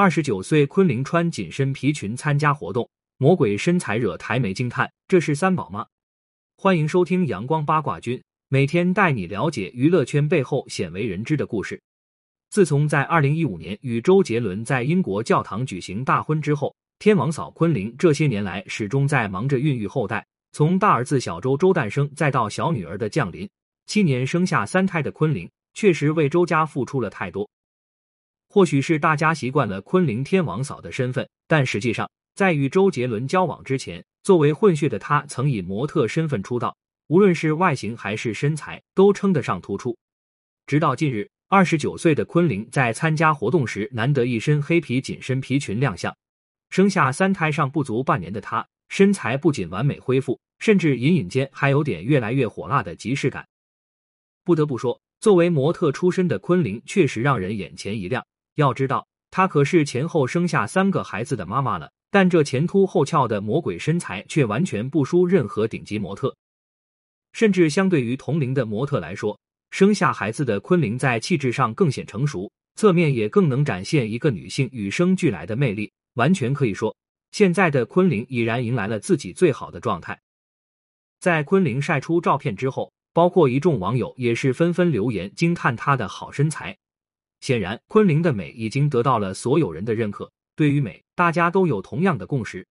二十九岁昆凌穿紧身皮裙参加活动，魔鬼身材惹台媒惊叹，这是三宝吗？欢迎收听阳光八卦君，每天带你了解娱乐圈背后鲜为人知的故事。自从在二零一五年与周杰伦在英国教堂举行大婚之后，天王嫂昆凌这些年来始终在忙着孕育后代。从大儿子小周周诞生，再到小女儿的降临，七年生下三胎的昆凌，确实为周家付出了太多。或许是大家习惯了昆凌天王嫂的身份，但实际上，在与周杰伦交往之前，作为混血的她曾以模特身份出道，无论是外形还是身材，都称得上突出。直到近日，二十九岁的昆凌在参加活动时，难得一身黑皮紧身皮裙亮相。生下三胎上不足半年的她。身材不仅完美恢复，甚至隐隐间还有点越来越火辣的即视感。不得不说，作为模特出身的昆凌确实让人眼前一亮。要知道，她可是前后生下三个孩子的妈妈了，但这前凸后翘的魔鬼身材却完全不输任何顶级模特。甚至相对于同龄的模特来说，生下孩子的昆凌在气质上更显成熟，侧面也更能展现一个女性与生俱来的魅力，完全可以说。现在的昆凌已然迎来了自己最好的状态。在昆凌晒出照片之后，包括一众网友也是纷纷留言惊叹她的好身材。显然，昆凌的美已经得到了所有人的认可。对于美，大家都有同样的共识。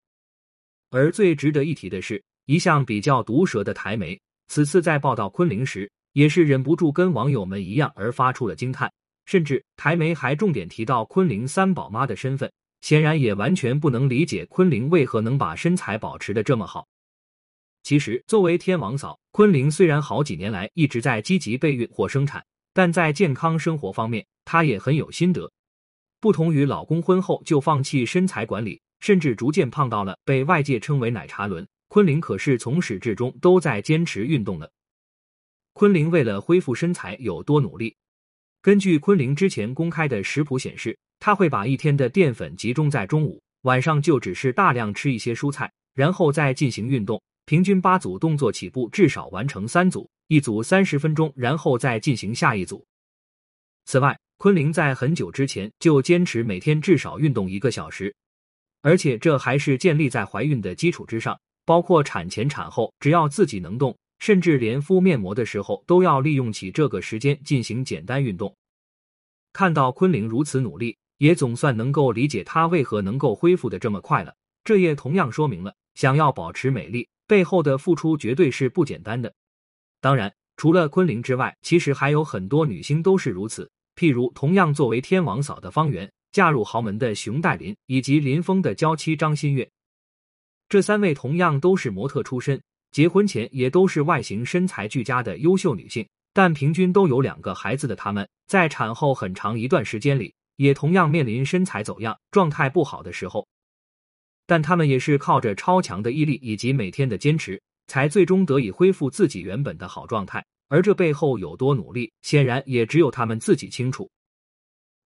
而最值得一提的是，一向比较毒舌的台媒，此次在报道昆凌时，也是忍不住跟网友们一样而发出了惊叹。甚至台媒还重点提到昆凌三宝妈的身份。显然也完全不能理解昆凌为何能把身材保持的这么好。其实，作为天王嫂，昆凌虽然好几年来一直在积极备孕或生产，但在健康生活方面，她也很有心得。不同于老公婚后就放弃身材管理，甚至逐渐胖到了被外界称为“奶茶轮”，昆凌可是从始至终都在坚持运动的。昆凌为了恢复身材有多努力？根据昆凌之前公开的食谱显示。他会把一天的淀粉集中在中午，晚上就只是大量吃一些蔬菜，然后再进行运动，平均八组动作起步，至少完成三组，一组三十分钟，然后再进行下一组。此外，昆凌在很久之前就坚持每天至少运动一个小时，而且这还是建立在怀孕的基础之上，包括产前产后，只要自己能动，甚至连敷面膜的时候都要利用起这个时间进行简单运动。看到昆凌如此努力。也总算能够理解她为何能够恢复的这么快了。这也同样说明了，想要保持美丽背后的付出绝对是不简单的。当然，除了昆凌之外，其实还有很多女星都是如此。譬如，同样作为天王嫂的方圆，嫁入豪门的熊黛林，以及林峰的娇妻张馨月，这三位同样都是模特出身，结婚前也都是外形身材俱佳的优秀女性。但平均都有两个孩子的她们，在产后很长一段时间里。也同样面临身材走样、状态不好的时候，但他们也是靠着超强的毅力以及每天的坚持，才最终得以恢复自己原本的好状态。而这背后有多努力，显然也只有他们自己清楚。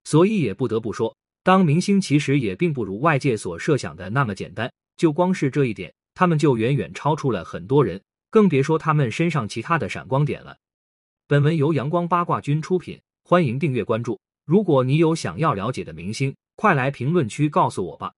所以也不得不说，当明星其实也并不如外界所设想的那么简单。就光是这一点，他们就远远超出了很多人，更别说他们身上其他的闪光点了。本文由阳光八卦君出品，欢迎订阅关注。如果你有想要了解的明星，快来评论区告诉我吧。